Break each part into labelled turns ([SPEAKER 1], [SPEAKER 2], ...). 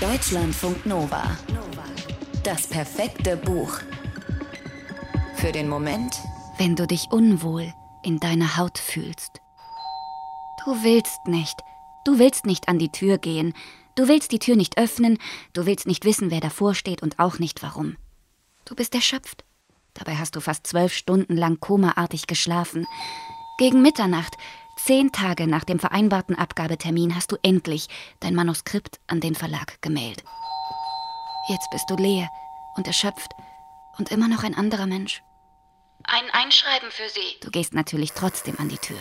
[SPEAKER 1] Deutschlandfunk Nova. Das perfekte Buch. Für den Moment,
[SPEAKER 2] wenn du dich unwohl in deiner Haut fühlst. Du willst nicht. Du willst nicht an die Tür gehen. Du willst die Tür nicht öffnen. Du willst nicht wissen, wer davor steht und auch nicht warum. Du bist erschöpft. Dabei hast du fast zwölf Stunden lang komaartig geschlafen. Gegen Mitternacht Zehn Tage nach dem vereinbarten Abgabetermin hast du endlich dein Manuskript an den Verlag gemeldet. Jetzt bist du leer und erschöpft und immer noch ein anderer Mensch.
[SPEAKER 3] Ein Einschreiben für Sie.
[SPEAKER 2] Du gehst natürlich trotzdem an die Tür.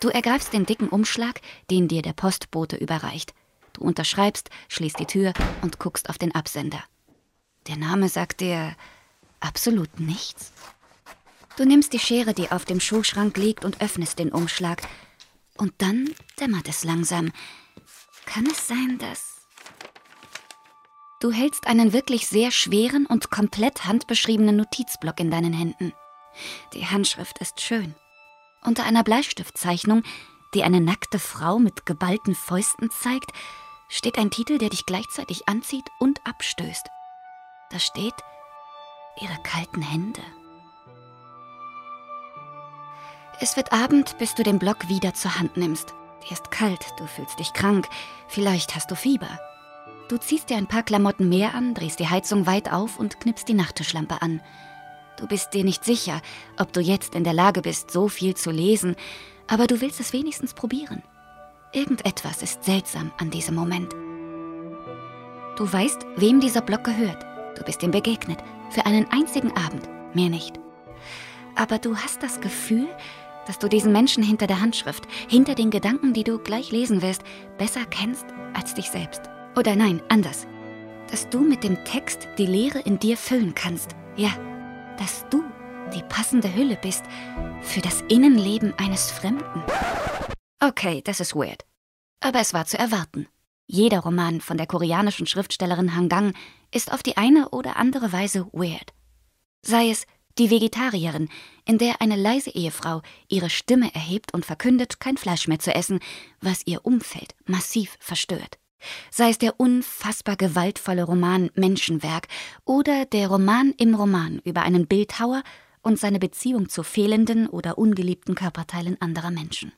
[SPEAKER 2] Du ergreifst den dicken Umschlag, den dir der Postbote überreicht. Du unterschreibst, schließt die Tür und guckst auf den Absender. Der Name sagt dir absolut nichts. Du nimmst die Schere, die auf dem Schuhschrank liegt, und öffnest den Umschlag. Und dann dämmert es langsam. Kann es sein, dass... Du hältst einen wirklich sehr schweren und komplett handbeschriebenen Notizblock in deinen Händen. Die Handschrift ist schön. Unter einer Bleistiftzeichnung, die eine nackte Frau mit geballten Fäusten zeigt, steht ein Titel, der dich gleichzeitig anzieht und abstößt. Da steht Ihre kalten Hände. Es wird Abend, bis du den Block wieder zur Hand nimmst. Dir ist kalt, du fühlst dich krank, vielleicht hast du Fieber. Du ziehst dir ein paar Klamotten mehr an, drehst die Heizung weit auf und knippst die Nachttischlampe an. Du bist dir nicht sicher, ob du jetzt in der Lage bist, so viel zu lesen, aber du willst es wenigstens probieren. Irgendetwas ist seltsam an diesem Moment. Du weißt, wem dieser Block gehört. Du bist ihm begegnet, für einen einzigen Abend, mehr nicht. Aber du hast das Gefühl, dass du diesen Menschen hinter der Handschrift, hinter den Gedanken, die du gleich lesen wirst, besser kennst als dich selbst. Oder nein, anders. Dass du mit dem Text die Leere in dir füllen kannst. Ja, dass du die passende Hülle bist für das Innenleben eines Fremden. Okay, das ist weird. Aber es war zu erwarten. Jeder Roman von der koreanischen Schriftstellerin Han Gang ist auf die eine oder andere Weise weird. Sei es die Vegetarierin, in der eine leise Ehefrau ihre Stimme erhebt und verkündet, kein Fleisch mehr zu essen, was ihr Umfeld massiv verstört. Sei es der unfassbar gewaltvolle Roman Menschenwerk oder der Roman im Roman über einen Bildhauer und seine Beziehung zu fehlenden oder ungeliebten Körperteilen anderer Menschen.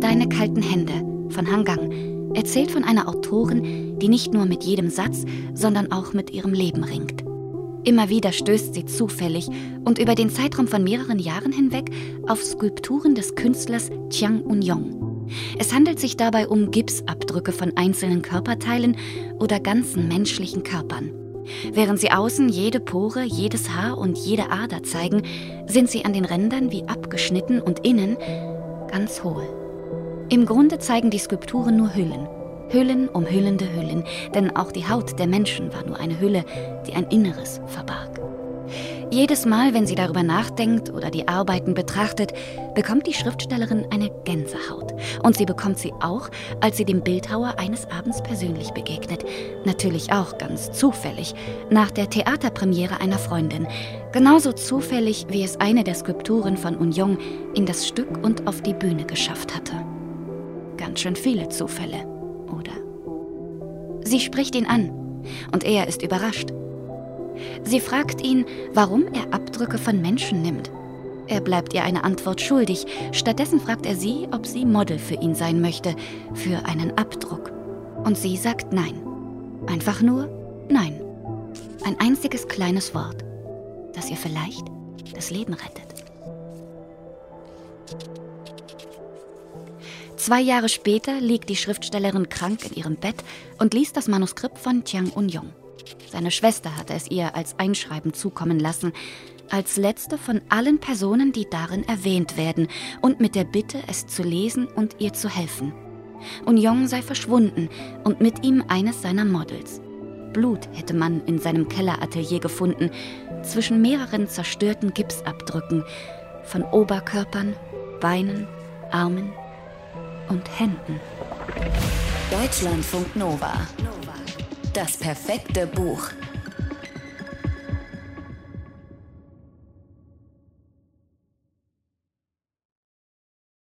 [SPEAKER 2] Deine kalten Hände von Hangang erzählt von einer Autorin, die nicht nur mit jedem Satz, sondern auch mit ihrem Leben ringt. Immer wieder stößt sie zufällig und über den Zeitraum von mehreren Jahren hinweg auf Skulpturen des Künstlers Chiang Un-yong. Es handelt sich dabei um Gipsabdrücke von einzelnen Körperteilen oder ganzen menschlichen Körpern. Während sie außen jede Pore, jedes Haar und jede Ader zeigen, sind sie an den Rändern wie abgeschnitten und innen ganz hohl. Im Grunde zeigen die Skulpturen nur Hüllen. Hüllen um hüllende Hüllen, denn auch die Haut der Menschen war nur eine Hülle, die ein Inneres verbarg. Jedes Mal, wenn sie darüber nachdenkt oder die Arbeiten betrachtet, bekommt die Schriftstellerin eine Gänsehaut. Und sie bekommt sie auch, als sie dem Bildhauer eines Abends persönlich begegnet. Natürlich auch ganz zufällig, nach der Theaterpremiere einer Freundin. Genauso zufällig, wie es eine der Skulpturen von Union in das Stück und auf die Bühne geschafft hatte ganz schön viele Zufälle, oder? Sie spricht ihn an und er ist überrascht. Sie fragt ihn, warum er Abdrücke von Menschen nimmt. Er bleibt ihr eine Antwort schuldig. Stattdessen fragt er sie, ob sie Model für ihn sein möchte, für einen Abdruck. Und sie sagt nein. Einfach nur nein. Ein einziges kleines Wort, das ihr vielleicht das Leben rettet. Zwei Jahre später liegt die Schriftstellerin krank in ihrem Bett und liest das Manuskript von Chiang Un-yong. Seine Schwester hatte es ihr als Einschreiben zukommen lassen, als letzte von allen Personen, die darin erwähnt werden, und mit der Bitte, es zu lesen und ihr zu helfen. Un-yong sei verschwunden und mit ihm eines seiner Models. Blut hätte man in seinem Kelleratelier gefunden, zwischen mehreren zerstörten Gipsabdrücken von Oberkörpern, Beinen, Armen und Händen.
[SPEAKER 1] Deutschlandfunk Nova. Das perfekte Buch.